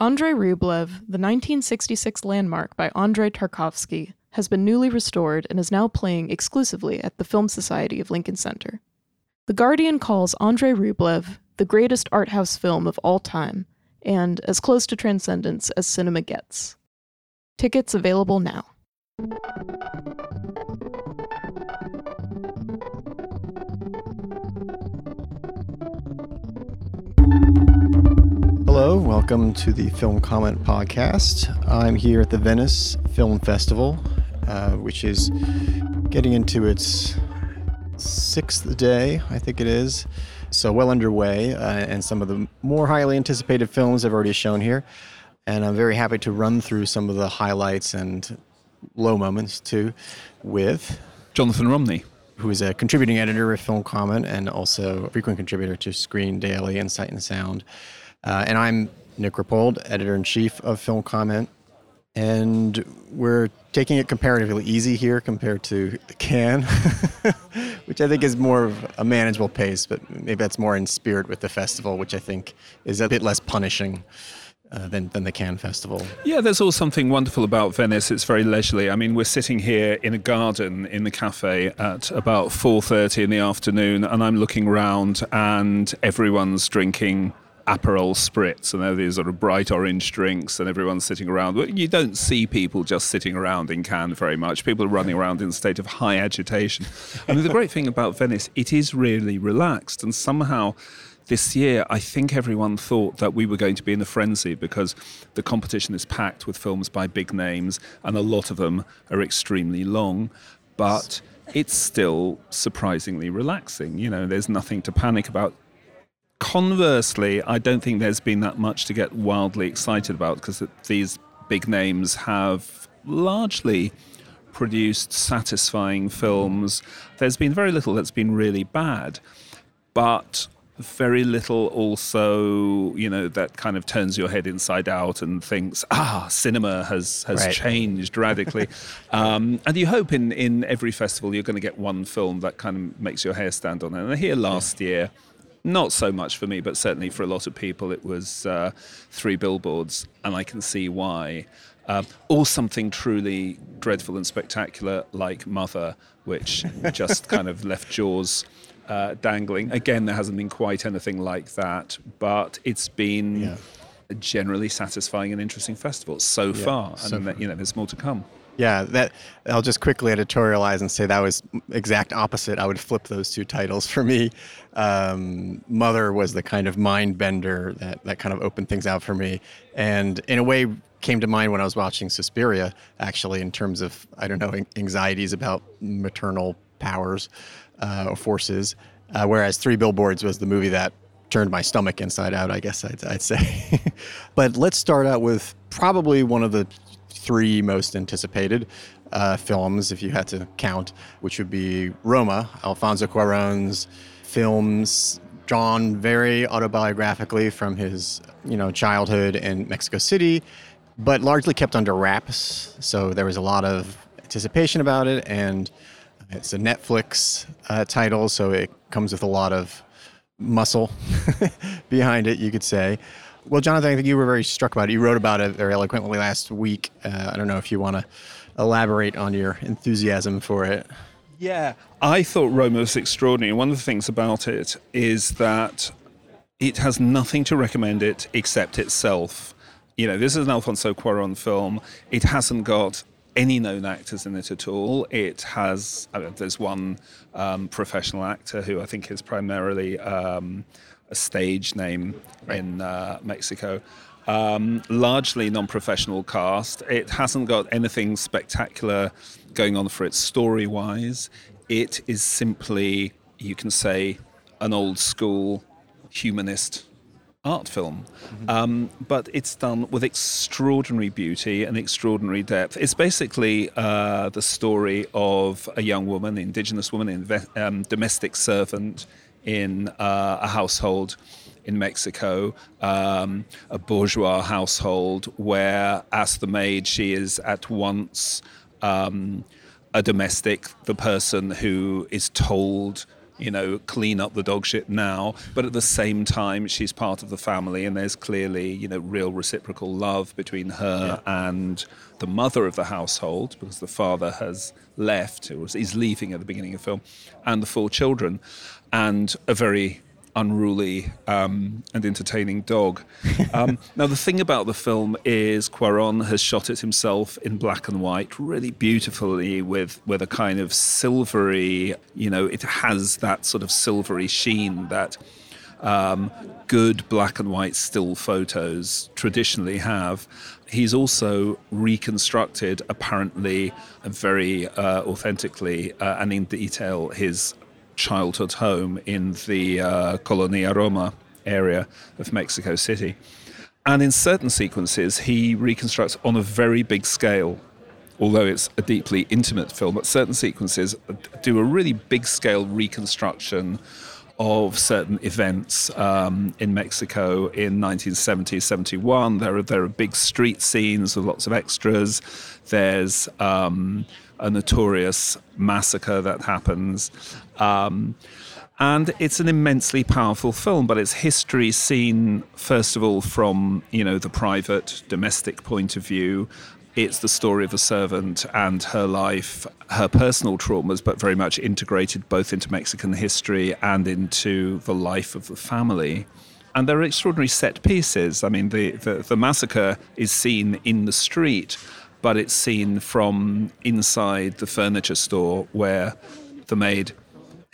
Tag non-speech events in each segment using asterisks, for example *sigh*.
Andrei Rublev, the 1966 landmark by Andrei Tarkovsky, has been newly restored and is now playing exclusively at the Film Society of Lincoln Center. The Guardian calls Andrei Rublev the greatest art house film of all time and as close to transcendence as cinema gets. Tickets available now. Hello, welcome to the Film Comment Podcast. I'm here at the Venice Film Festival, uh, which is getting into its sixth day, I think it is. So, well underway, uh, and some of the more highly anticipated films have already shown here. And I'm very happy to run through some of the highlights and low moments too with Jonathan Romney who is a contributing editor of Film Comment and also a frequent contributor to Screen Daily and Sight and Sound. Uh, and I'm Nick Rapold, editor in chief of Film Comment. And we're taking it comparatively easy here compared to the Cannes, *laughs* which I think is more of a manageable pace, but maybe that's more in spirit with the festival, which I think is a bit less punishing. Uh, than, than the Cannes Festival. Yeah, there's all something wonderful about Venice. It's very leisurely. I mean, we're sitting here in a garden in the cafe at about 4:30 in the afternoon, and I'm looking round, and everyone's drinking Aperol spritz, and they're these sort of bright orange drinks, and everyone's sitting around. You don't see people just sitting around in Cannes very much. People are running around in a state of high agitation. I mean, the great thing about Venice, it is really relaxed, and somehow this year, I think everyone thought that we were going to be in a frenzy because the competition is packed with films by big names, and a lot of them are extremely long. But it's still surprisingly relaxing. You know, there's nothing to panic about. Conversely, I don't think there's been that much to get wildly excited about because these big names have largely produced satisfying films. There's been very little that's been really bad. But very little also, you know, that kind of turns your head inside out and thinks, ah, cinema has has right. changed radically. *laughs* um, and you hope in in every festival you're going to get one film that kind of makes your hair stand on end. And here last year. Not so much for me, but certainly for a lot of people, it was uh, three billboards, and I can see why. Uh, or something truly dreadful and spectacular like Mother, which *laughs* just kind of left Jaws uh, dangling. Again, there hasn't been quite anything like that, but it's been yeah. a generally satisfying and interesting festival so yeah, far, so and far. you know there's more to come. Yeah, that I'll just quickly editorialize and say that was exact opposite. I would flip those two titles for me. Um, Mother was the kind of mind bender that that kind of opened things out for me, and in a way came to mind when I was watching Suspiria. Actually, in terms of I don't know anxieties about maternal powers uh, forces. Uh, whereas Three Billboards was the movie that turned my stomach inside out, I guess I'd, I'd say. *laughs* but let's start out with probably one of the three most anticipated uh, films, if you had to count, which would be Roma, Alfonso Cuarón's films drawn very autobiographically from his, you know, childhood in Mexico City, but largely kept under wraps. So there was a lot of anticipation about it, and it's a Netflix uh, title, so it comes with a lot of muscle *laughs* behind it, you could say. Well, Jonathan, I think you were very struck about it. You wrote about it very eloquently last week. Uh, I don't know if you want to elaborate on your enthusiasm for it. Yeah, I thought Roma was extraordinary. One of the things about it is that it has nothing to recommend it except itself. You know, this is an Alfonso Cuaron film. It hasn't got any known actors in it at all. It has, uh, there's one um, professional actor who I think is primarily um, a stage name right. in uh, Mexico. Um, largely non professional cast. It hasn't got anything spectacular going on for it story wise. It is simply, you can say, an old school humanist art film, mm-hmm. um, but it's done with extraordinary beauty and extraordinary depth. It's basically uh, the story of a young woman, indigenous woman, a um, domestic servant in uh, a household in Mexico, um, a bourgeois household, where as the maid, she is at once um, a domestic, the person who is told you know, clean up the dog shit now. But at the same time, she's part of the family, and there's clearly, you know, real reciprocal love between her yeah. and the mother of the household, because the father has left, or is leaving at the beginning of the film, and the four children, and a very unruly um, and entertaining dog. *laughs* Um, now, the thing about the film is Cuaron has shot it himself in black and white, really beautifully, with with a kind of silvery, you know, it has that sort of silvery sheen that. Um, good black and white still photos traditionally have. He's also reconstructed, apparently, very uh, authentically uh, and in detail, his childhood home in the uh, Colonia Roma area of Mexico City. And in certain sequences, he reconstructs on a very big scale, although it's a deeply intimate film, but certain sequences do a really big scale reconstruction of certain events um, in Mexico in 1970, 71. There are, there are big street scenes with lots of extras. There's um, a notorious massacre that happens. Um, and it's an immensely powerful film, but it's history seen first of all from you know the private domestic point of view. It's the story of a servant and her life, her personal traumas, but very much integrated both into Mexican history and into the life of the family. And there are extraordinary set pieces. I mean, the, the, the massacre is seen in the street, but it's seen from inside the furniture store where the maid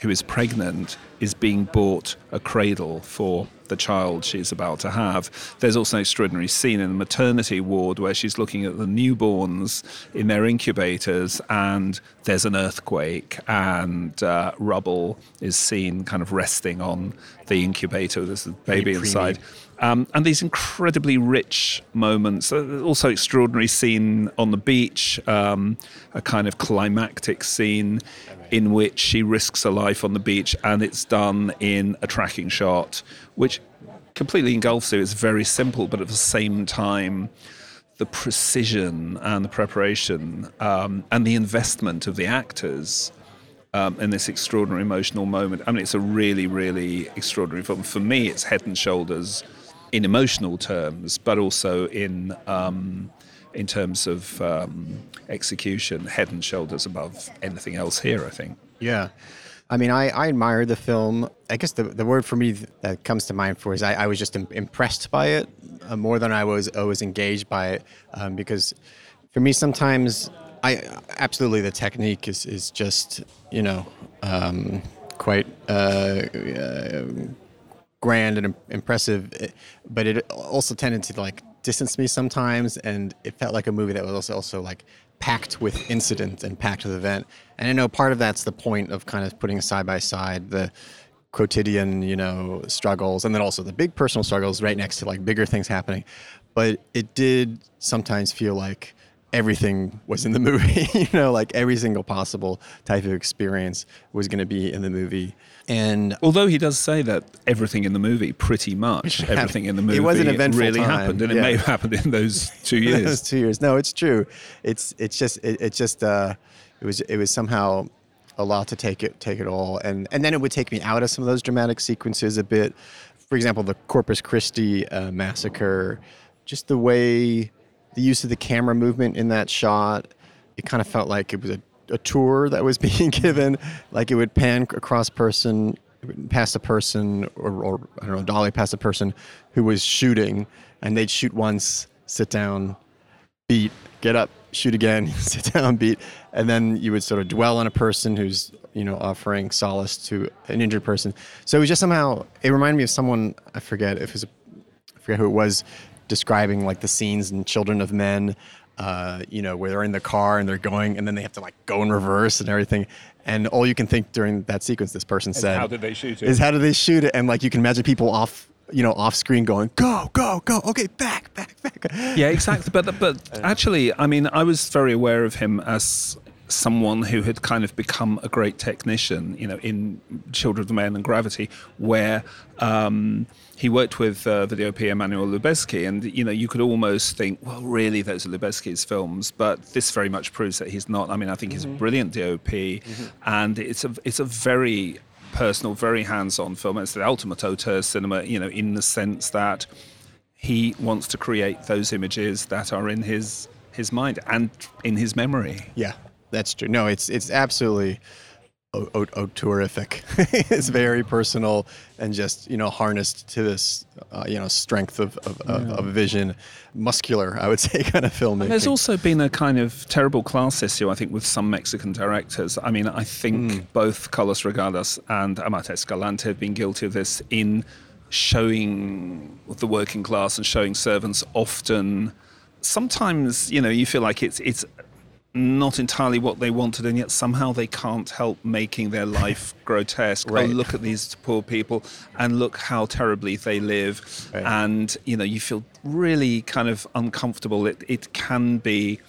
who is pregnant is being bought a cradle for the child she's about to have. There's also an extraordinary scene in the maternity ward where she's looking at the newborns in their incubators, and there's an earthquake, and uh, rubble is seen kind of resting on the incubator. There's a baby inside. Um, and these incredibly rich moments, uh, also extraordinary scene on the beach, um, a kind of climactic scene in which she risks her life on the beach, and it's done in a tracking shot, which completely engulfs you. It's very simple, but at the same time, the precision and the preparation um, and the investment of the actors um, in this extraordinary emotional moment. I mean, it's a really, really extraordinary film. For me, it's head and shoulders in emotional terms, but also in um, in terms of um, execution, head and shoulders above anything else here. I think. Yeah. I mean, I, I admire the film. I guess the, the word for me that comes to mind for is I, I was just impressed by it uh, more than I was was engaged by it um, because for me sometimes I absolutely the technique is, is just you know um, quite uh, uh, grand and impressive, eh, but it also tended to like distance me sometimes, and it felt like a movie that was also, also like packed with incident and packed with event. And I know part of that's the point of kind of putting side by side the quotidian, you know, struggles, and then also the big personal struggles right next to like bigger things happening. But it did sometimes feel like everything was in the *laughs* movie, you know, like every single possible type of experience was going to be in the movie. And although he does say that everything in the movie, pretty much *laughs* everything in the movie, it was an eventful really time. happened, and yeah. it may have happened in those *laughs* two years. those two years. No, it's true. It's it's just it, it just uh, it was it was somehow a lot to take it take it all, and and then it would take me out of some of those dramatic sequences a bit. For example, the Corpus Christi uh, massacre, just the way the use of the camera movement in that shot, it kind of felt like it was a, a tour that was *laughs* being given. Like it would pan across person, past a person, or, or I don't know, dolly past a person who was shooting, and they'd shoot once, sit down, beat, get up, shoot again, *laughs* sit down, beat, and then you would sort of dwell on a person who's you know offering solace to an injured person. So it was just somehow it reminded me of someone I forget if it was a, I forget who it was describing like the scenes in Children of Men, uh, you know, where they're in the car and they're going, and then they have to like go in reverse and everything. And all you can think during that sequence, this person said, "How did they shoot it?" Is how did they shoot it? And like you can imagine people off, you know, off screen going, "Go, go, go! Okay, back, back, back." Yeah, exactly. but but *laughs* actually, I mean, I was very aware of him as someone who had kind of become a great technician, you know, in Children of the Men and Gravity, where um, he worked with uh, the DOP Emmanuel Lubezki, and you know, you could almost think, well, really, those are Lubezki's films, but this very much proves that he's not. I mean, I think he's mm-hmm. a brilliant DOP, mm-hmm. and it's a it's a very personal, very hands-on film. It's the ultimate auteur cinema, you know, in the sense that he wants to create those images that are in his his mind and in his memory. Yeah, that's true. No, it's it's absolutely o- *laughs* it's very personal and just you know harnessed to this uh, you know strength of of, of, of vision, muscular I would *laughs* say kind of filmmaking. There's also been a kind of terrible class issue, I think, with some Mexican directors. I mean, I think both Carlos Reygadas and Amat Escalante have been guilty of this in showing the working class and showing servants often. Sometimes, you know, you feel like it's it's not entirely what they wanted, and yet somehow they can't help making their life *laughs* grotesque. Right. Oh, look at these poor people, and look how terribly they live. Right. And you know, you feel really kind of uncomfortable. It it can be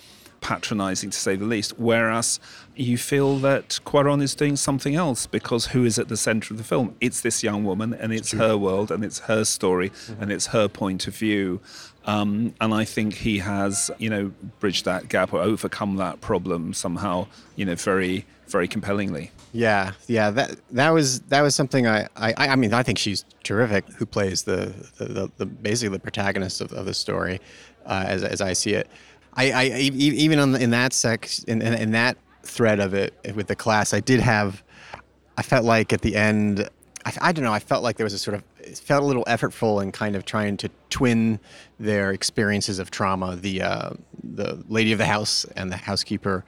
patronizing to say the least. Whereas you feel that Cuarón is doing something else because who is at the center of the film? It's this young woman, and it's her world, and it's her story, mm-hmm. and it's her point of view. Um, and I think he has, you know, bridged that gap or overcome that problem somehow, you know, very, very compellingly. Yeah, yeah. That that was that was something I I, I mean I think she's terrific. Who plays the the, the, the basically the protagonist of, of the story, uh, as as I see it. I, I even on the, in that sec in, in, in that thread of it with the class, I did have. I felt like at the end, I, I don't know. I felt like there was a sort of it felt a little effortful in kind of trying to twin their experiences of trauma. The uh, the lady of the house and the housekeeper,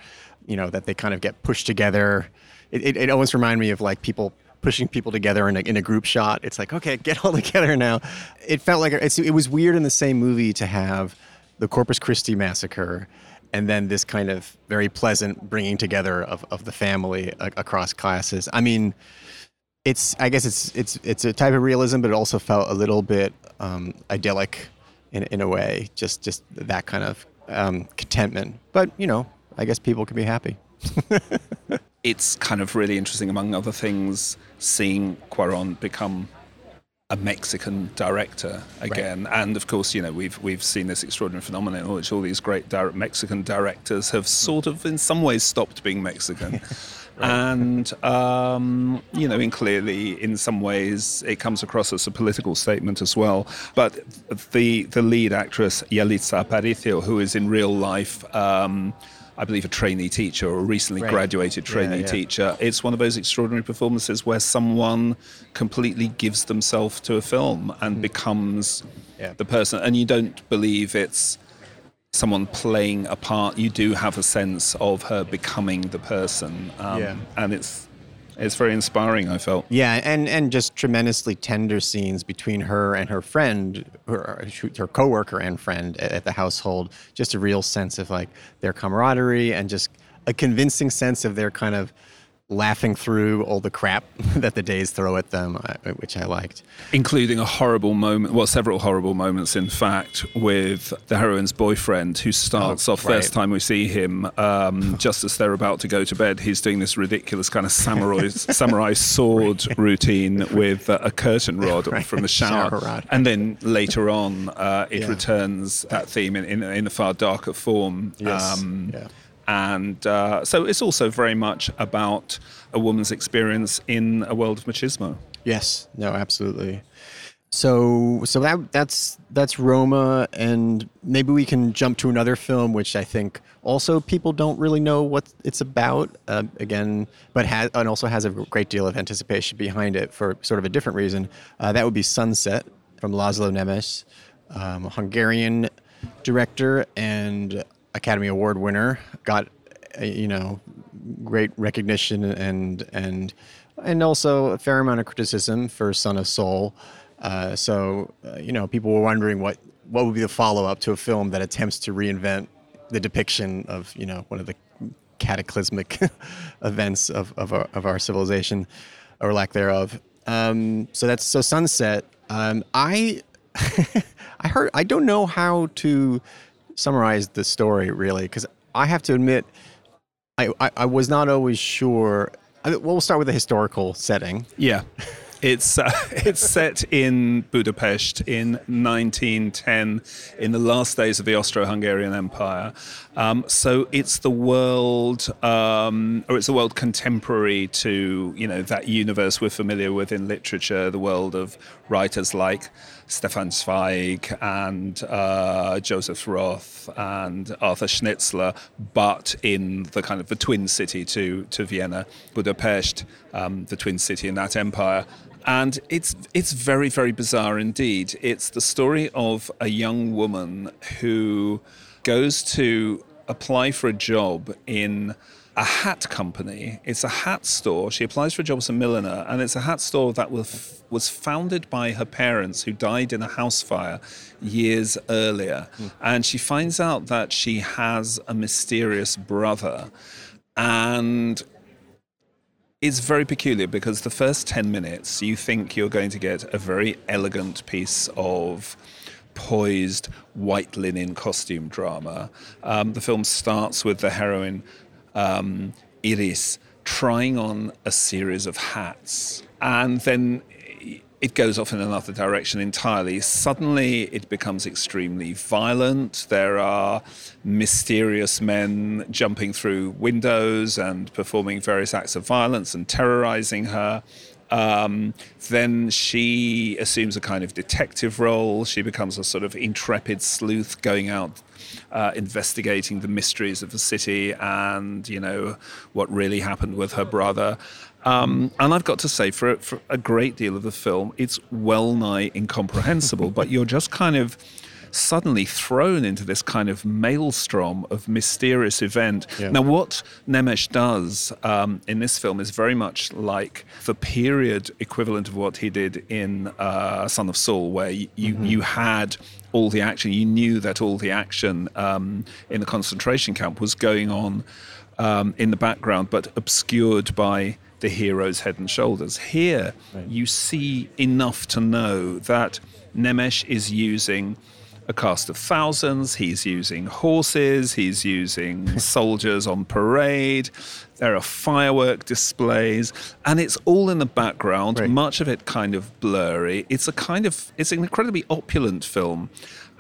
you know, that they kind of get pushed together. It, it, it always reminded me of like people pushing people together in a, in a group shot. It's like, okay, get all *laughs* together now. It felt like it's, it was weird in the same movie to have the Corpus Christi massacre and then this kind of very pleasant bringing together of, of the family a- across classes. I mean, it's I guess it's it's it's a type of realism, but it also felt a little bit um, idyllic in in a way. Just just that kind of um, contentment. But you know, I guess people can be happy. *laughs* it's kind of really interesting, among other things, seeing Cuaron become a Mexican director again. And of course, you know, we've we've seen this extraordinary phenomenon in which all these great Mexican directors have sort of, in some ways, stopped being Mexican. *laughs* And um, you know, in clearly, in some ways, it comes across as a political statement as well. But the the lead actress Yalitza Aparicio, who is in real life, um, I believe, a trainee teacher or a recently Right. graduated trainee yeah. teacher, it's one of those extraordinary performances where someone completely gives themselves to a film and becomes Hmm. Yeah. the person, and you don't believe it's someone playing a part. You do have a sense of her becoming the person, um, Yeah. and it's it's very inspiring. I felt. Yeah, and and just tremendously tender scenes between her and her friend, her, her coworker and friend at, at the household. Just a real sense of like their camaraderie and just a convincing sense of their kind of laughing through all the crap *laughs* that the days throw at them, uh, which I liked. including a horrible moment, well, several horrible moments, in fact, with the heroine's boyfriend, who starts Oh, off right. first time we see him, um, *laughs* just as they're about to go to bed. He's doing this ridiculous kind of samurai *laughs* samurai sword routine with uh, a curtain rod Right. from the shower, Shower and then later on, uh, it Yeah. returns that theme in, in, in a far darker form. Yes. Um, Yeah. And uh, so it's also very much about a woman's experience in a world of machismo. Yes. No. Absolutely. So so that that's that's Roma, and maybe we can jump to another film, which I think also people don't really know what it's about. Uh, again, but has and also has a great deal of anticipation behind it for sort of a different reason. Uh, that would be Sunset from Laszlo Nemes, um, Hungarian director and Academy Award winner. Got uh, you know great recognition and and and also a fair amount of criticism for Son of Saul. Uh, so uh, you know, people were wondering what what would be the follow up to a film that attempts to reinvent the depiction of you know one of the cataclysmic *laughs* events of of our, of our civilization or lack thereof. Um, so that's so Sunset. Um, I *laughs* I heard I don't know how to summarize the story really because I have to admit I, I, I was not always sure. I, well, we'll start with the historical setting. Yeah. It's uh, *laughs* it's set in Budapest in 1910, in the last days of the Austro-Hungarian Empire. Um, so it's the world, um, or it's the world contemporary to you know that universe we're familiar with in literature, the world of writers like Stefan Zweig and uh, Joseph Roth and Arthur Schnitzler, but in the kind of the twin city to to Vienna, Budapest, um, the twin city in that empire and it's it's very very bizarre indeed. It's the story of a young woman who goes to apply for a job in a hat company. It's a hat store. She applies for a job as a milliner, and it's a hat store that was was founded by her parents who died in a house fire years earlier. Mm. And she finds out that she has a mysterious brother, and it's very peculiar because the first 10 minutes you think you're going to get a very elegant piece of poised white linen costume drama. Um, the film starts with the heroine, um, Iris, trying on a series of hats. And then it goes off in another direction entirely. Suddenly, it becomes extremely violent. There are mysterious men jumping through windows and performing various acts of violence and terrorizing her. Um, then she assumes a kind of detective role. She becomes a sort of intrepid sleuth going out uh, investigating the mysteries of the city and, you know, what really happened with her brother. Um, and I've got to say, for, for a great deal of the film, it's well nigh incomprehensible, *laughs* but you're just kind of suddenly thrown into this kind of maelstrom of mysterious event. Yeah. Now, what Nemes does um, in this film is very much like the period equivalent of what he did in uh, Son of Saul, where you, mm-hmm. you had all the action. You knew that all the action um, in the concentration camp was going on um, in the background, but obscured by the hero's head and shoulders. Here, right. you see enough to know that Nemes is using a cast of thousands, he's using horses, he's using *laughs* soldiers on parade, there are firework displays, and it's all in the background, right. much of it kind of blurry. It's a kind of, it's an incredibly opulent film.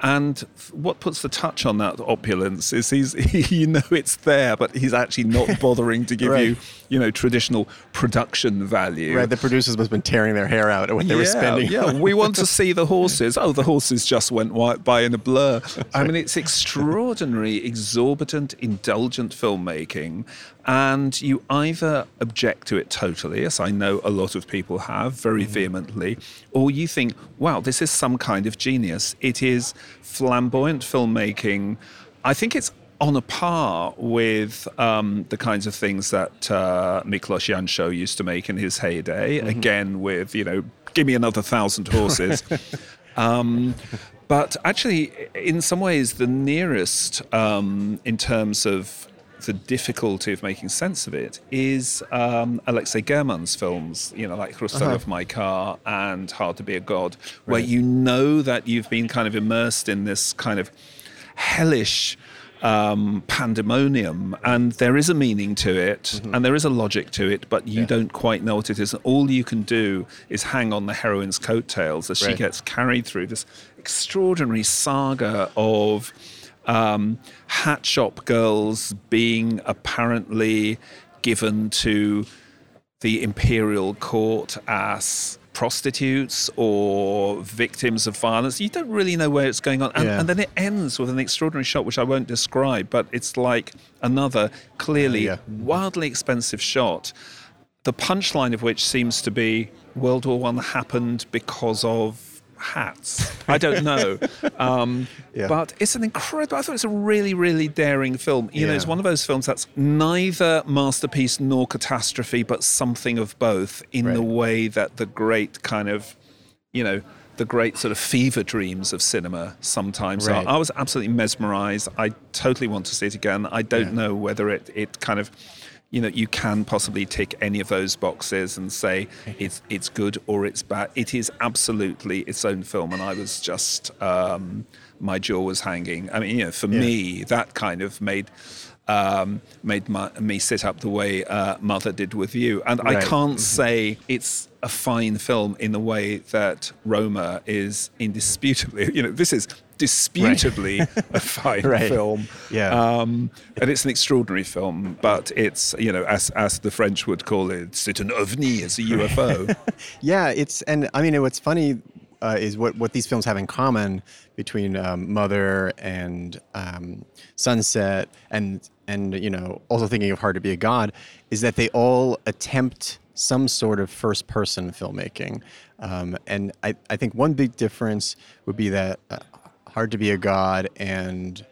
And what puts the touch on that opulence is he's, he, *laughs* you know, it's there, but he's actually not *laughs* bothering to give right. you, you know, traditional production value. Right. The producers must have been tearing their hair out when they yeah, were spending. Yeah. we want *laughs* to see the horses. Oh, the horses just went by in a blur. I mean, it's extraordinary, exorbitant, indulgent filmmaking. And you either object to it totally, as I know a lot of people have very mm-hmm. vehemently, or you think, wow, this is some kind of genius. It is flamboyant filmmaking. I think it's on a par with um, the kinds of things that uh, Miklós Jancsó used to make in his heyday. Mm-hmm. Again, with you know, give me another thousand horses. *laughs* um, but actually, in some ways, the nearest um, in terms of the difficulty of making sense of it is um, Alexei German's films, you know, like Khrustalyov uh-huh. of My Car and Hard to Be a God, where you know that you've been kind of immersed in this kind of hellish um, pandemonium, and there is a meaning to it, mm-hmm. and there is a logic to it, but you yeah. don't quite know what it is. And all you can do is hang on the heroine's coattails as right. she gets carried through this extraordinary saga of um, hat shop girls being apparently given to the imperial court as prostitutes or victims of violence. You don't really know where it's going on. And, yeah. and, then it ends with an extraordinary shot, which I won't describe, but it's like another clearly uh, yeah. wildly expensive shot. The punchline of which seems to be World War One happened because of hats. I don't know. *laughs* Um, yeah. But it's an incredible, I thought it's a really, really daring film. You yeah. know, it's one of those films that's neither masterpiece nor catastrophe, but something of both in right. the way that the great kind of, you know, the great sort of fever dreams of cinema sometimes right. are. I was absolutely mesmerized. I totally want to see it again. I don't yeah. know whether it, it kind of you know you can possibly tick any of those boxes and say it's it's good or it's bad. It is absolutely its own film, and I was just um, my jaw was hanging. I mean, you know, for yeah. me, that kind of made um, made my, me sit up the way uh, Mother did with you. And I can't say it's a fine film in the way that Roma is indisputably, *laughs* you know, this is disputably *laughs* a fine Right. film. Yeah. Um, and it's an extraordinary film, but it's, you know, as, as the French would call it, c'est un ovni, it's a UFO. *laughs* Yeah, it's and I mean what's funny uh, is what what these films have in common between um, Mother and um, Sunset and and you know also thinking of Hard to Be a God is that they all attempt some sort of first person filmmaking, um, and I I think one big difference would be that uh, Hard to Be a God and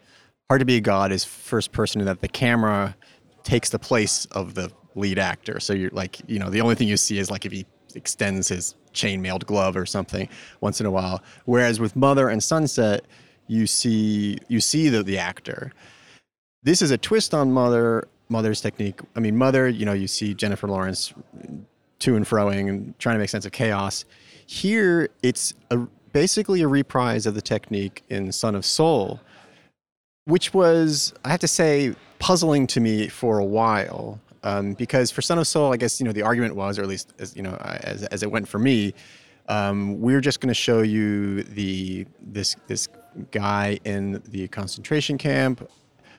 Hard to Be a God is first person in that the camera takes the place of the lead actor. So you're like, you know, the only thing you see is like if he extends his chainmailed glove or something once in a while. Whereas with Mother and Sunset, you see you see the, the actor. This is a twist on Mother Mother's technique. I mean, Mother, you know, you see Jennifer Lawrence to and froing and trying to make sense of chaos. Here, it's a, basically a reprise of the technique in Son of Saul, which was, I have to say, puzzling to me for a while. Um, because for Son of Saul, I guess you know the argument was, or at least as you know, as, as it went for me, um, we're just going to show you the this this guy in the concentration camp,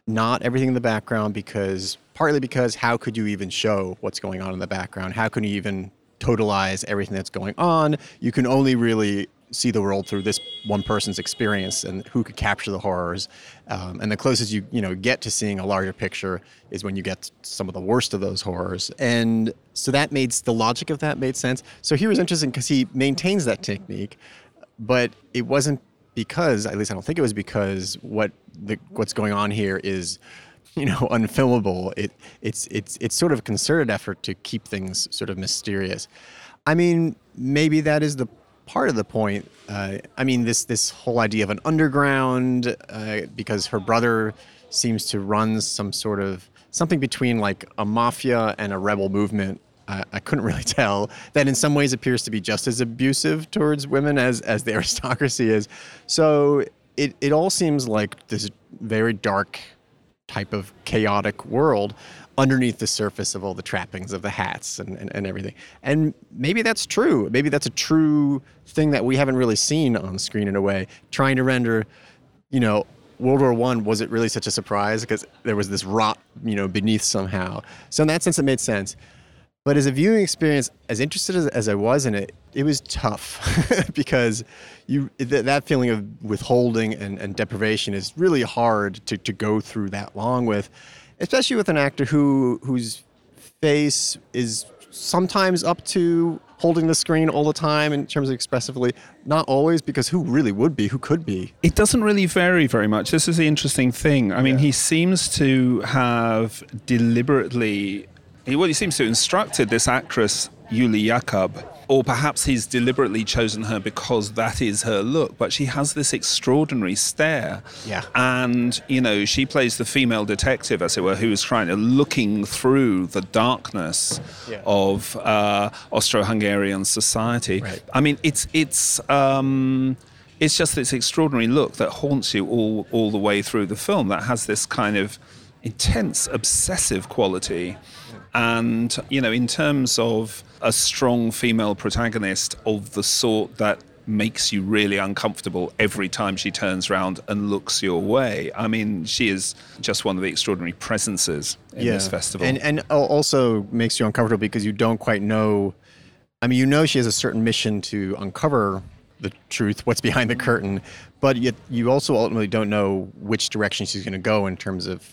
not everything in the background, because partly because how could you even show what's going on in the background? How can you even totalize everything that's going on? You can only really see the world through this one person's experience and who could capture the horrors. Um, and the closest you you know get to seeing a larger picture is when you get some of the worst of those horrors. And so that made the logic of that made sense. So here was interesting because he maintains that technique, but it wasn't because at least I don't think it was because what the what's going on here is you know *laughs* unfilmable. It it's it's it's sort of a concerted effort to keep things sort of mysterious. I mean, maybe that is the part of the point. Uh, I mean, this this whole idea of an underground, uh, because her brother seems to run some sort of something between like a mafia and a rebel movement. I, I couldn't really *laughs* tell that in some ways appears to be just as abusive towards women as as the *laughs* aristocracy is. So it it all seems like this very dark type of chaotic world underneath the surface of all the trappings of the hats and, and, and everything. And maybe that's true. Maybe that's a true thing that we haven't really seen on screen in a way. Trying to render, you know, World War One was it really such a surprise because there was this rot, you know, beneath somehow. So in that sense, it made sense. But as a viewing experience, as interested as, as I was in it, it was tough *laughs* because you th- that feeling of withholding and, and deprivation is really hard to, to go through that long with, especially with an actor who whose face is sometimes up to holding the screen all the time in terms of expressively. Not always, because who really would be? Who could be? It doesn't really vary very much. This is the interesting thing. I mean, he seems to have deliberately, he- well, he seems to have instructed this actress, Juli Jakab, or perhaps he's deliberately chosen her because that is her look, but she has this extraordinary stare. Yeah. And, you know, she plays the female detective, as it were, who is trying to looking through the darkness Yeah. of uh, Austro-Hungarian society. Right. I mean, it's it's um, it's just this extraordinary look that haunts you all all the way through the film. That has this kind of intense, obsessive quality, and you know, in terms of a strong female protagonist of the sort that makes you really uncomfortable every time she turns around and looks your way. I mean, she is just one of the extraordinary presences in this festival. And and also makes you uncomfortable because you don't quite know. I mean, you know she has a certain mission to uncover the truth, what's behind the mm-hmm. curtain, but yet you also ultimately don't know which direction she's going to go in terms of,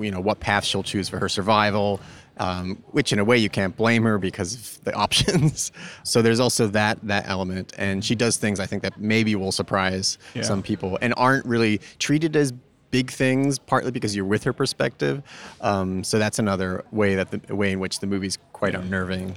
you know, what path she'll choose for her survival. Um, which in a way you can't blame her because of the *laughs* options. so there's also that that element, and she does things I think that maybe will surprise Yeah. some people and aren't really treated as big things partly because you're with her perspective um, so that's another way that the way in which the movie's quite unnerving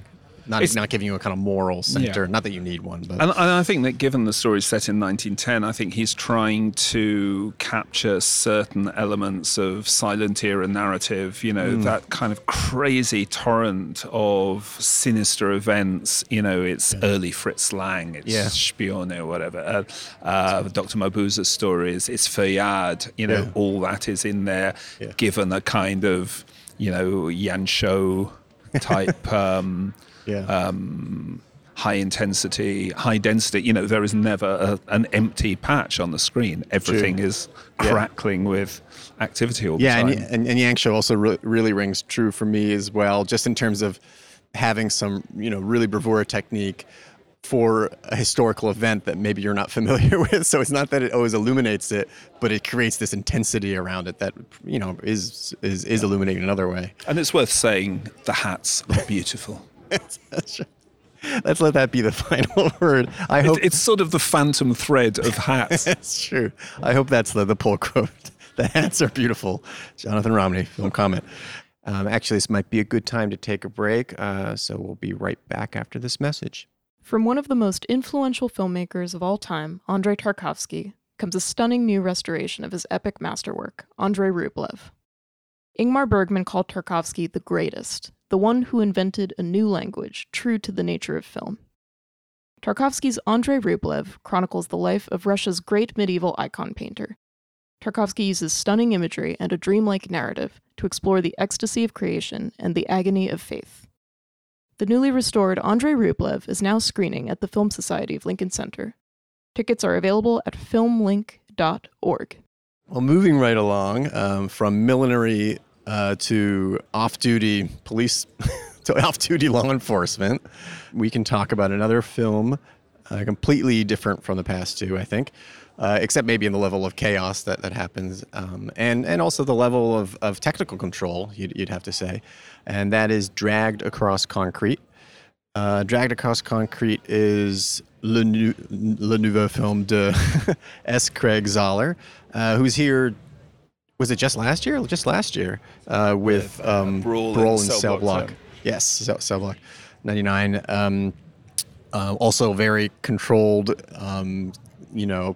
not It's- not giving you a kind of moral center. Not that you need one, but And, and I think that given the story set in 1910, I think he's trying to capture certain elements of silent era narrative, you know, that kind of crazy torrent of sinister events. You know, it's early Fritz Lang, it's Yeah. Spione or whatever, uh, uh, Dr. Mabuse's stories, it's Feuillade, you know, Yeah. all that is in there, Yeah. given a kind of, you know, Jancsó type. *laughs* um, yeah. um, high intensity, high density. You know, there is never a, an empty patch on the screen. Everything is Yeah. crackling with activity all yeah, the and, time. and, and Jancsó also re- really rings true for me as well, just in terms of having some, you know, really bravura technique for a historical event that maybe you're not *laughs* familiar with. So it's not that it always illuminates it, but it creates this intensity around it that, you know, is is, is illuminating in another way. and it's worth saying the hats are beautiful. *laughs* Let's let that be the *laughs* final word. I hope It's, it's sort of the phantom thread of hats. *laughs* That's true. I hope that's the, the pull quote. The hats are beautiful. Jonathan Romney, film comment. Um, actually, this might be a good time to take a break, uh, so we'll be right back after this message. From one of the most influential filmmakers of all time, Andrei Tarkovsky, comes a stunning new restoration of his epic masterwork, Andrei Rublev. Ingmar Bergman called Tarkovsky the greatest, the one who invented a new language true to the nature of film. Tarkovsky's Andrei Rublev chronicles the life of Russia's great medieval icon painter. Tarkovsky uses stunning imagery and a dreamlike narrative to explore the ecstasy of creation and the agony of faith. The newly restored Andrei Rublev is now screening at the Film Society of Lincoln Center. Tickets are available at filmlinc.org. Well, moving right along um, from millinery uh, to off duty police *laughs* to off duty law enforcement, we can talk about another film uh, completely different from the past two, I think. Uh, except maybe in the level of chaos that, that happens, um, and and also the level of, of technical control, you'd, you'd have to say, and that is dragged across concrete. Uh, Dragged Across Concrete is le, nou, le nouveau film de *laughs* S. Craig Zahler, uh, who's here. Was it just last year? Just last year uh, with, uh, um, Brawl Brawl and and Cell Block Block. Yes, Cell, Cell Block 99. Um, uh, also very controlled, um, you know,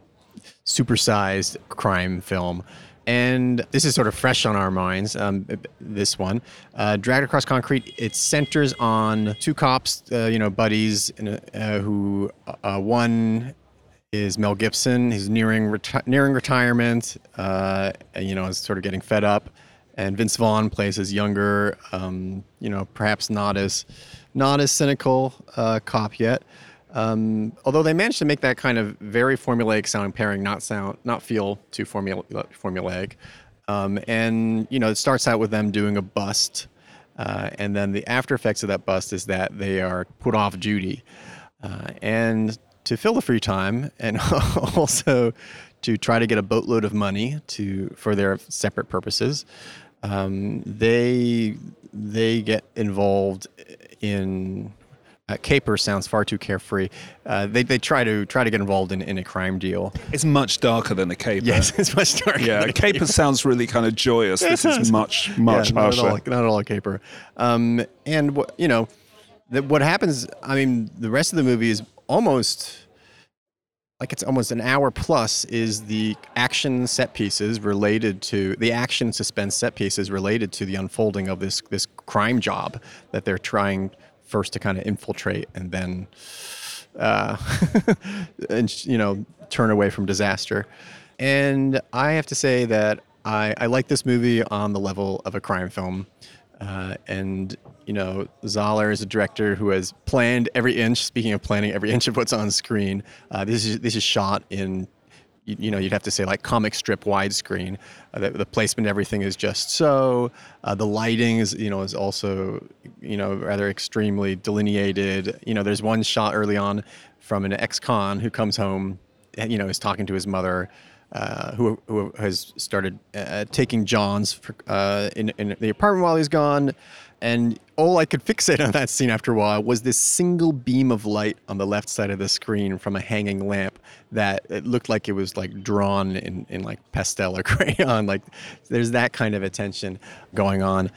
supersized crime film. And this is sort of fresh on our minds, um, this one. Uh, Dragged Across Concrete, it centers on two cops, uh, you know, buddies, a- uh, who uh, one is Mel Gibson. He's nearing reti- nearing retirement, uh, and, you know, is sort of getting fed up. And Vince Vaughn plays his younger, um, you know, perhaps not as not as cynical uh, cop yet. Um, although they managed to make that kind of very formulaic sounding pairing not sound not feel too formula- formulaic. Um, and you know, it starts out with them doing a bust, uh, and then the after effects of that bust is that they are put off duty, uh, and to fill the free time, and *laughs* also to try to get a boatload of money to for their separate purposes. Um, they they get involved in uh, caper sounds far too carefree. Uh, they, they try to try to get involved in, in a crime deal. It's much darker than a caper. Yes, *laughs* it's much darker. Yeah, a caper sounds really kind of joyous. This is *laughs* much, much yeah, not at harsher. all, not at all a caper. Um, and what you know, the, what happens? I mean, the rest of the movie is almost like it's almost an hour plus. Is the action set pieces related to the action suspense set pieces related to the unfolding of this this crime job that they're trying first to kind of infiltrate and then uh, *laughs* and you know turn away from disaster. And I have to say that I, I like this movie on the level of a crime film. Uh, and you know, Zahler is a director who has planned every inch. Speaking of planning every inch of what's on screen, uh, this is this is shot in you, you know, you'd have to say like comic strip widescreen. Uh, the, the placement, everything is just so. Uh, the lighting is, you know, is also, you know, rather extremely delineated. You know, there's one shot early on from an ex-con who comes home, and, you know, is talking to his mother. Uh, who, who has started uh, taking Johns for, uh, in, in the apartment while he's gone. And all I could *laughs* fixate on that scene after a while was this single beam of light on the left side of the screen from a hanging lamp that it looked like it was like drawn in, in like pastel or *laughs* crayon. Like there's that kind of attention going on.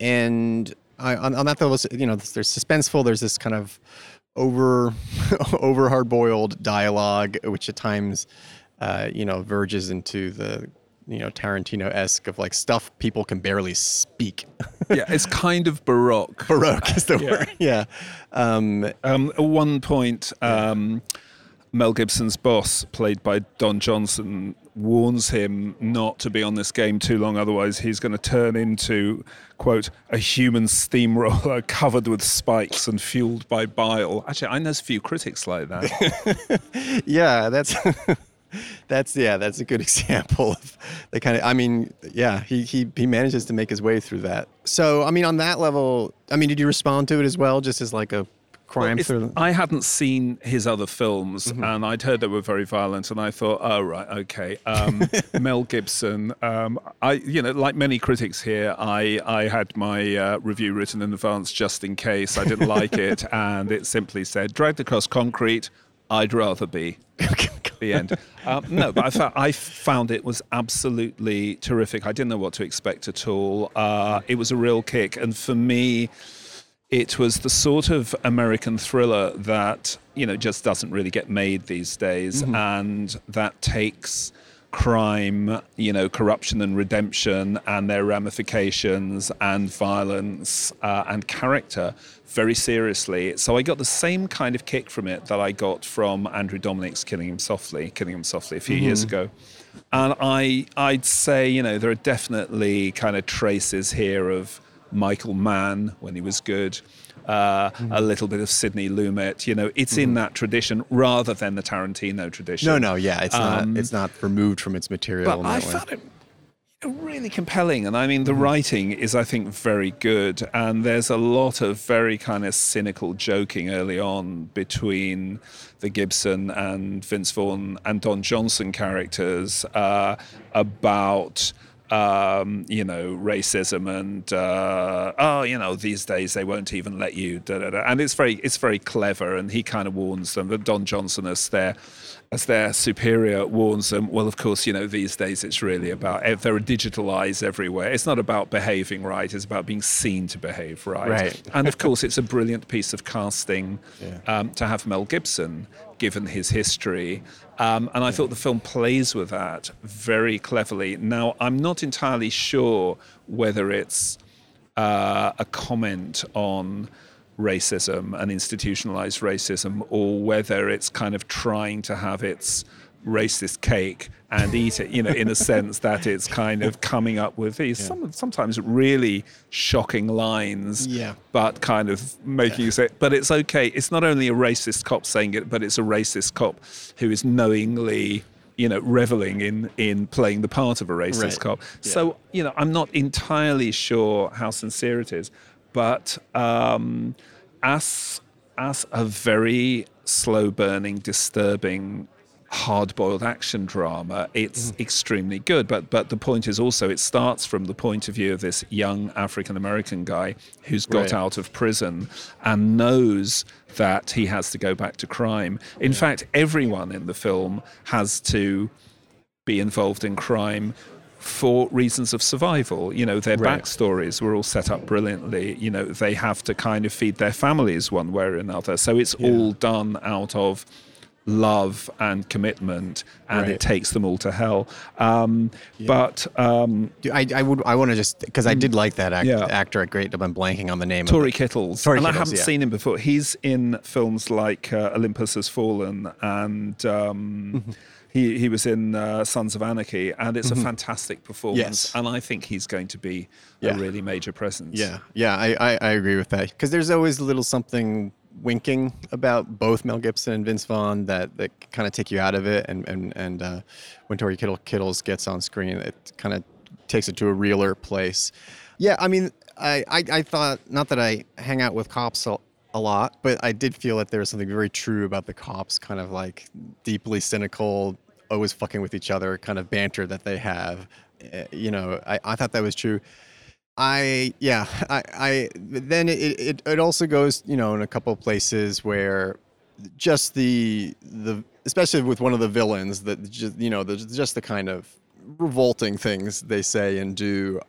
And I, on, on that level, you know, there's suspenseful. There's this kind of over *laughs* over hard boiled dialogue, which at times, uh, you know, verges into the you know Tarantino esque of like stuff people can barely speak. *laughs* yeah, it's kind of baroque. Baroque is the *laughs* yeah. word. Yeah. Um, um, at one point, um, Mel Gibson's boss, played by Don Johnson, warns him not to be on this game too long, otherwise he's going to turn into quote a human steamroller *laughs* covered with spikes and fueled by bile. Actually, I know a few critics like that. yeah, that's. That's yeah, that's a good *laughs* example of the kind of. I mean, yeah, he he he manages to make his way through that. So I mean, on that level, I mean, did you respond to it as well, just as like a crime well, thriller? I hadn't seen his other films, mm-hmm. and I'd heard they were very violent, and I thought, oh right, okay. Um, *laughs* Mel Gibson. Um, I, you know, like many critics here, I I had my uh, review written in advance just in case I didn't like it, *laughs* and it simply said, "Dragged across concrete." I'd rather be. the end. Um, no, but I found, I found it was absolutely terrific. I didn't know what to expect at all. Uh, it was a real kick, and for me, it was the sort of American thriller that you know just doesn't really get made these days, mm-hmm. and that takes crime, you know, corruption and redemption and their ramifications and violence uh, and character very seriously. So I got the same kind of kick from it that I got from Andrew Dominik's Killing Him Softly, Killing Him Softly a few mm-hmm. years ago. And I, I'd say, you know, there are definitely kind of traces here of Michael Mann when he was good. Uh, mm. a little bit of Sidney Lumet. You know, it's mm. in mm-hmm. that tradition rather than the Tarantino tradition. No, no, yeah, it's um, not. It's not removed from its material. But I way. found it really compelling and i mean the mm-hmm. writing is i think very good and there's a lot of very kind of cynical joking early on between the gibson and vince vaughn and don johnson characters uh, about um, you know, racism and uh, oh, you know, these days they won't even let you. Da, da, da. And it's very, it's very clever. And he kind of warns them. That Don Johnson as their, as their superior warns them. Well, of course, you know, these days it's really about eh, there are digital eyes everywhere. It's not about behaving right. It's about being seen to behave right. Right. and of course, it's a brilliant piece of casting yeah. um, to have Mel Gibson given his history. Um, and I thought the film plays with that very cleverly. Now, I'm not entirely sure whether it's uh, a comment on racism and institutionalized racism or whether it's kind of trying to have its racist cake and eat it, you know, in a *laughs* sense that it's kind of coming up with these yeah. some, sometimes really shocking lines, yeah. but kind of making yeah. you say, but it's okay. It's not only a racist cop saying it, but it's a racist cop who is knowingly you know, reveling in in playing the part of a racist right. cop. So, you know, I'm not entirely sure how sincere it is, but um, as as a very slow burning, disturbing hard-boiled action drama it's mm. extremely good but but the point is also it starts from the point of view of this young african american guy who's got right. out of prison and knows that he has to go back to crime in yeah. fact everyone in the film has to be involved in crime for reasons of survival. You know, their right. backstories were all set up brilliantly. You know, they have to kind of feed their families one way or another. So it's yeah. all done out of love and commitment, and right. it takes them all to hell. Um, yeah. But um, I, I, would I want to just because I did like that act, yeah. actor at Great. I'm blanking on the name. Tory Kittles. Tory and Kittles, I haven't yeah. seen him before. He's in films like uh, Olympus Has Fallen and. Um, mm-hmm he he was in uh, Sons of Anarchy, and it's mm-hmm. a fantastic performance. Yes. and I think he's going to be yeah. a really major presence. Yeah, yeah, I I, I agree with that because there's always a little something winking about both Mel Gibson and Vince Vaughn that that kind of take you out of it, and and and uh, when Tory Kittle Kittles gets on screen, it kind of takes it to a realer place. Yeah, I mean, I, I, I thought not that I hang out with cops a, a lot, but I did feel that there was something very true about the cops, kind of like deeply cynical, always fucking with each other kind of banter that they have. Uh, you know, I, I thought that was true. I yeah, I, I then it, it it also goes you know in a couple of places where just the the especially with one of the villains that just you know the, just the kind of revolting things they say and do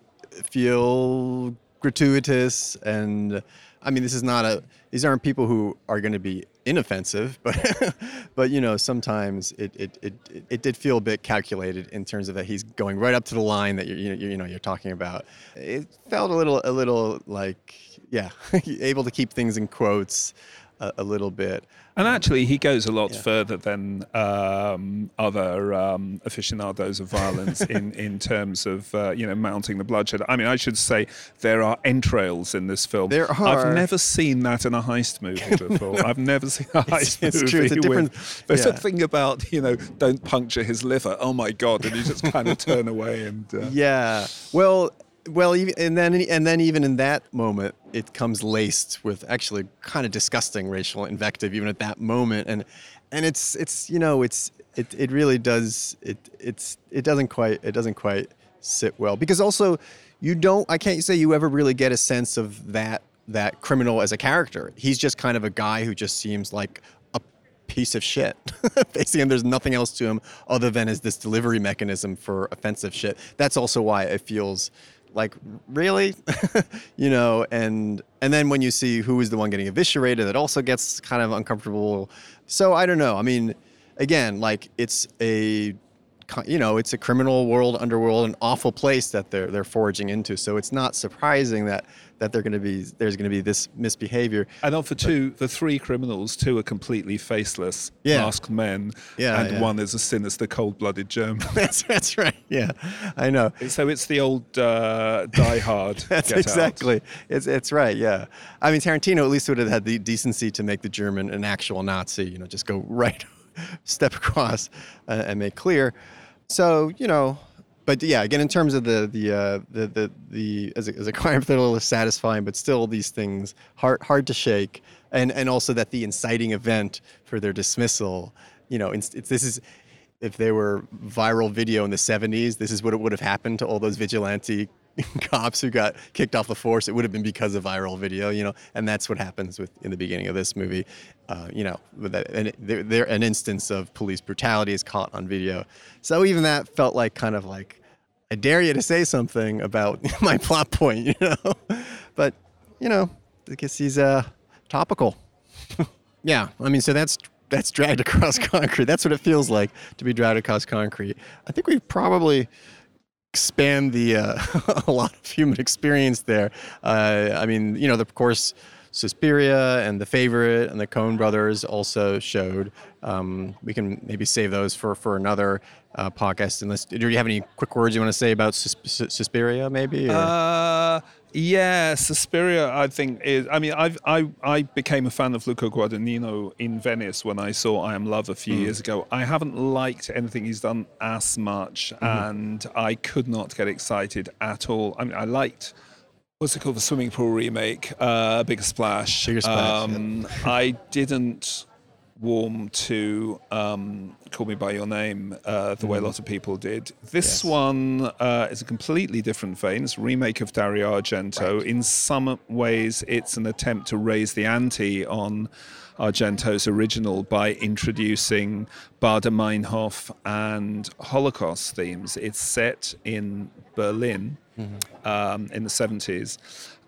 feel gratuitous and I mean this is not a these aren't people who are going to be inoffensive, but *laughs* but you know sometimes it, it it it did feel a bit calculated in terms of that he's going right up to the line that you're you you know you're talking about. It felt a little a little like yeah *laughs* able to keep things in quotes a, a little bit. And actually, he goes a lot yeah. further than um, other um, aficionados of violence in, *laughs* in terms of uh, you know mounting the bloodshed. I mean, I should say there are entrails in this film. There are. I've never seen that in a heist movie *laughs* before. no. I've never seen a *laughs* heist it's, movie. It's true. It's a different. With, there's yeah. a thing about you know don't puncture his liver. Oh my god! And you just kind of turn away and. Uh, yeah. Well, well, even, and then and then even in that moment, it comes laced with actually kind of disgusting racial invective, even at that moment, and and it's it's you know it's it it really does it it's it doesn't quite it doesn't quite sit well because also you don't I can't say you ever really get a sense of that that criminal as a character. He's just kind of a guy who just seems like a piece of shit. *laughs* Basically, and there's nothing else to him other than as this delivery mechanism for offensive shit. That's also why it feels like really? *laughs* You know and and then when you see who is the one getting eviscerated it also gets kind of uncomfortable. So i don't know. I mean again like it's a you know it's a criminal world underworld an awful place that they're they're foraging into so it's not surprising that that they're going to be there's going to be this misbehavior. And of the two, the three criminals, two are completely faceless, yeah. masked men, yeah, and yeah. one is a sinister, cold-blooded German. *laughs* that's that's right. Yeah, I know. So it's the old uh, Die Hard. *laughs* that's exactly. Out. It's it's right. Yeah. I mean, Tarantino at least would have had the decency to make the German an actual Nazi. You know, just go *laughs* right, *laughs* step across, uh, and make clear. So you know, but yeah, again, in terms of the the uh, the, the the as a, as a crime thriller is satisfying, but still these things hard hard to shake, and and also that the inciting event for their dismissal, you know, it's, it's this is if they were viral video in the 70s, this is what it would have happened to all those vigilante *laughs* cops who got kicked off the force. It would have been because of viral video, you know, and that's what happens with in the beginning of this movie. Uh, you know, that, and there, there, an instance of police brutality is caught on video. So even that felt like kind of like, I dare you to say something about *laughs* my plot point, *laughs* you know. but you know, I guess he's uh, topical. yeah, I mean, so that's that's dragged across concrete. That's what it feels like to be dragged across concrete. I think we've probably expand the uh, *laughs* a lot of human experience there. Uh, I mean, you know, the, of course, Suspiria and The Favorite and the Coen Brothers also showed. Um, we can maybe save those for for another uh, podcast. Unless, do you have any quick words you want to say about Sus- Suspiria, maybe? Yeah, Suspiria. I think is. I mean, I've, I I became a fan of Luca Guadagnino in Venice when I saw I Am Love a few mm. years ago. I haven't liked anything he's done as much, mm-hmm. and I could not get excited at all. I mean, I liked what's it called, the swimming pool remake, uh, Big Splash. Bigger Splash. Um, yeah. I didn't warm to um, Call Me By Your Name uh, the way a mm. lot of people did. This yes. one uh, is a completely different vein. It's a remake of Dario Argento. Right. In some ways, it's an attempt to raise the ante on Argento's original by introducing Baader Meinhof and Holocaust themes. It's set in Berlin mm-hmm. um, in the 70s.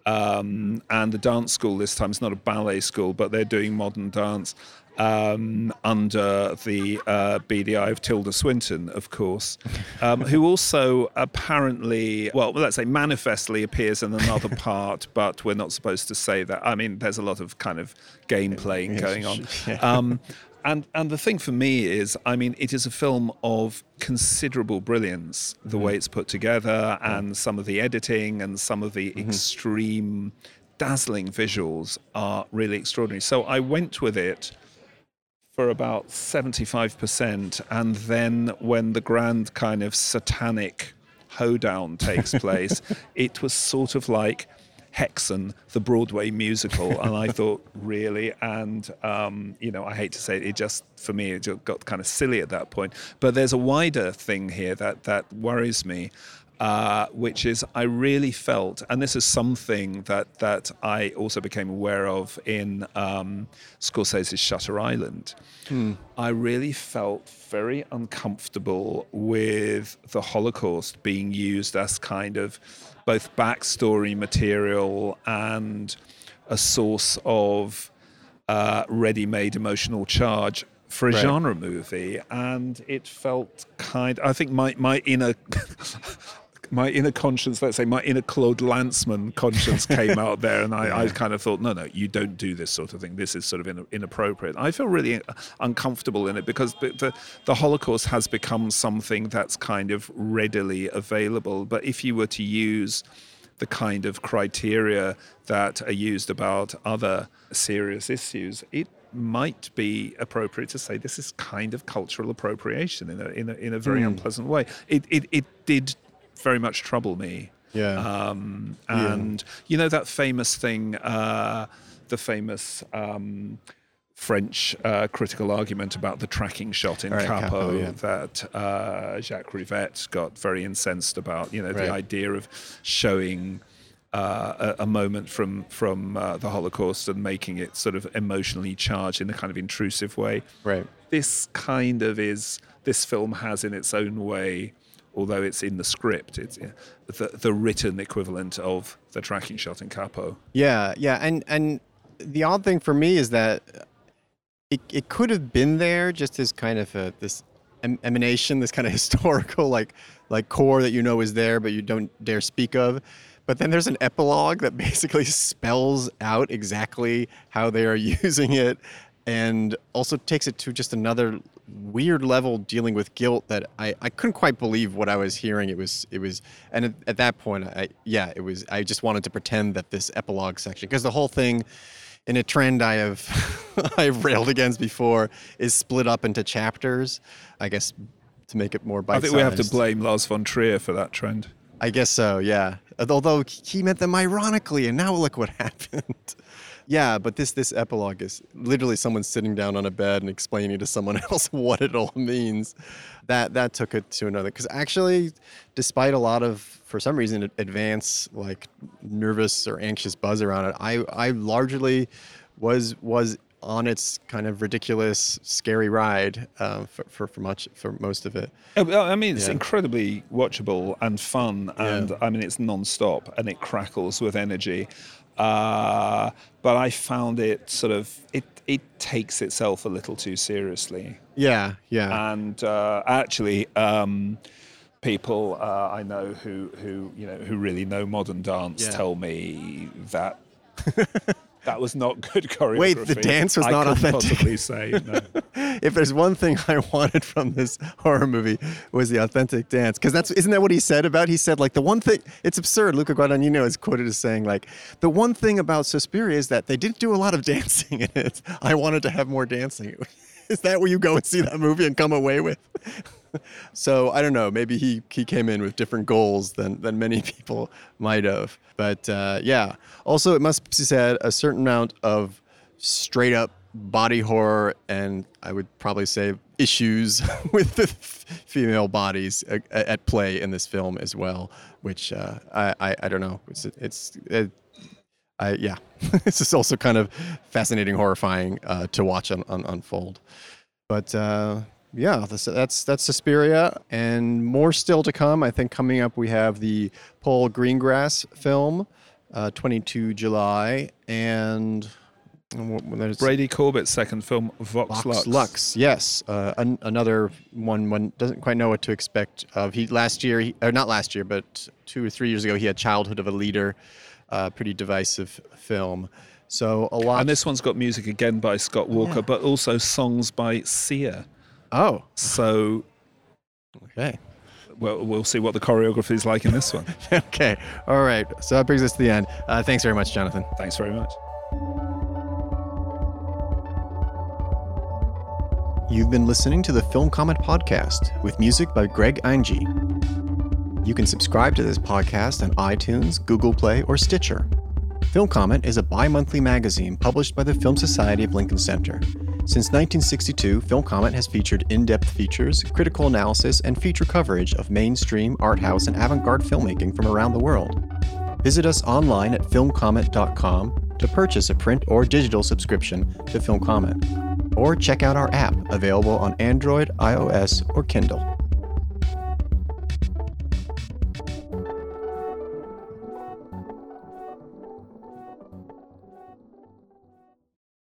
Um, and the dance school this time is not a ballet school, but they're doing modern dance um, under the uh, BDI of Tilda Swinton, of course, um, who also apparently, well, let's say manifestly appears in another *laughs* part, but we're not supposed to say that. I mean, there's a lot of kind of game playing going on. *laughs* Um, and and the thing for me is, I mean, it is a film of considerable brilliance, the mm-hmm. way it's put together, and some of the editing and some of the mm-hmm. extreme, dazzling visuals are really extraordinary. So I went with it for about 75%, and then when the grand kind of satanic hoedown takes *laughs* place, it was sort of like Häxan, the Broadway musical, and I thought, really, and um, you know, I hate to say it, it just for me it just got kind of silly at that point. But there's a wider thing here that that worries me. Uh, which is I really felt, and this is something that that I also became aware of in um, Scorsese's Shutter Island. I really felt very uncomfortable with the Holocaust being used as kind of both backstory material and a source of uh, ready-made emotional charge for a Right. genre movie, and it felt kind. I think my my inner. *laughs* My inner conscience, let's say my inner Claude Lanzmann conscience came out there, and I, *laughs* I kind of thought, no, no, you don't do this sort of thing. This is sort of in, inappropriate. I feel really uh, uncomfortable in it because the, the, Holocaust has become something that's kind of readily available. But if you were to use the kind of criteria that are used about other serious issues, it might be appropriate to say this is kind of cultural appropriation in a, in a, in a very hmm. unpleasant way. It, it, it did very much trouble me. Yeah. Um, and you know that famous thing, uh, the famous um, French uh, critical argument about the tracking shot in Right, Kapò, Kapò, yeah. that uh, Jacques Rivette got very incensed about. You know Right. the idea of showing. Uh, a, a moment from from uh, the Holocaust and making it sort of emotionally charged in a kind of intrusive way Right. this kind of is this film has in its own way although it's in the script it's the, the written equivalent of the tracking shot in Kapò Yeah, yeah, and and the odd thing for me is that it it could have been there just as kind of a this em- emanation, this kind of *laughs* historical like like core that you know is there, but you don't dare speak of. But then there's an epilogue that *laughs* basically spells out exactly how they are *laughs* using it, and also takes it to just another weird level dealing with guilt that I, I couldn't quite believe what I was hearing. It was it was and at, at that point I yeah it was I just wanted to pretend that this epilogue section because the whole thing in a trend I have *laughs* I've railed against before is split up into chapters. I guess to make it more i think we have to blame lars von trier for that trend I guess so, yeah. Although he meant them ironically, and now look what *laughs* happened. Yeah, but this this epilogue is literally someone sitting down on a bed and explaining to someone *laughs* else what it all means. That that took it to another. Because actually, despite a lot of for some reason advance like nervous or anxious buzz around it, I I largely was was on its kind of ridiculous, scary ride uh, for, for for much for most of it. Oh, I mean, it's Yeah. incredibly watchable and fun, and I mean, it's non-stop and it crackles with energy. Uh, but I found it sort of it it takes itself a little too seriously, Yeah, yeah. and uh, actually. Um, People uh, I know who, who you know who really know modern dance Yeah. tell me that that was not good *laughs* choreography. Wait, the dance was I not authentic? Possibly say no. *laughs* if there's one thing I wanted from this horror movie was the authentic dance, because that's isn't that what he said about? He said like the one thing. It's absurd. Luca Guadagnino is quoted as saying like the one thing about Suspiria is that they didn't do a lot of *laughs* dancing in it. I wanted to have more dancing. is that where you go and see that movie and come away with? So I don't know. Maybe he he came in with different goals than than many *laughs* people might have. But uh, yeah. Also, it must be said a certain amount of straight up body horror and I would probably say issues *laughs* with the f- female bodies at, play in this film as well, which uh, I, I I don't know. It's it's. It, I, yeah, *laughs* this is also kind of fascinating, horrifying uh, to watch un, un, unfold. But uh, yeah, that's, that's that's Suspiria, and more still to come. I think coming up we have the Paul Greengrass film, uh, 22 July, and and what- what- there's Brady Corbet's second film, Vox, Vox Lux. Lux. Yes, uh, an, another one. One doesn't quite know what to expect of. He last year, he, or not last year, but two or three years ago, he had Childhood of a Leader, uh, pretty divisive film. So a lot. And this one's got music again by Scott Walker, Yeah. but also songs by Sia. Oh, So okay. well, we'll see what the choreography is like in this one. *laughs* okay. All right. So that brings us to the end. Uh, thanks very much, Jonathan. Thanks very much. You've been listening to the Film Comment Podcast with music by Greg Einge. You can subscribe to this podcast on iTunes, Google Play, or Stitcher. Film Comment is a bi monthly magazine published by the Film Society of Lincoln Center. Since 1962, Film Comment has featured in depth features, critical analysis, and feature coverage of mainstream, art house, and avant garde filmmaking from around the world. Visit us online at filmcomment.com to purchase a print or digital subscription to Film Comment. Or check out our app, available on Android, iOS, or Kindle.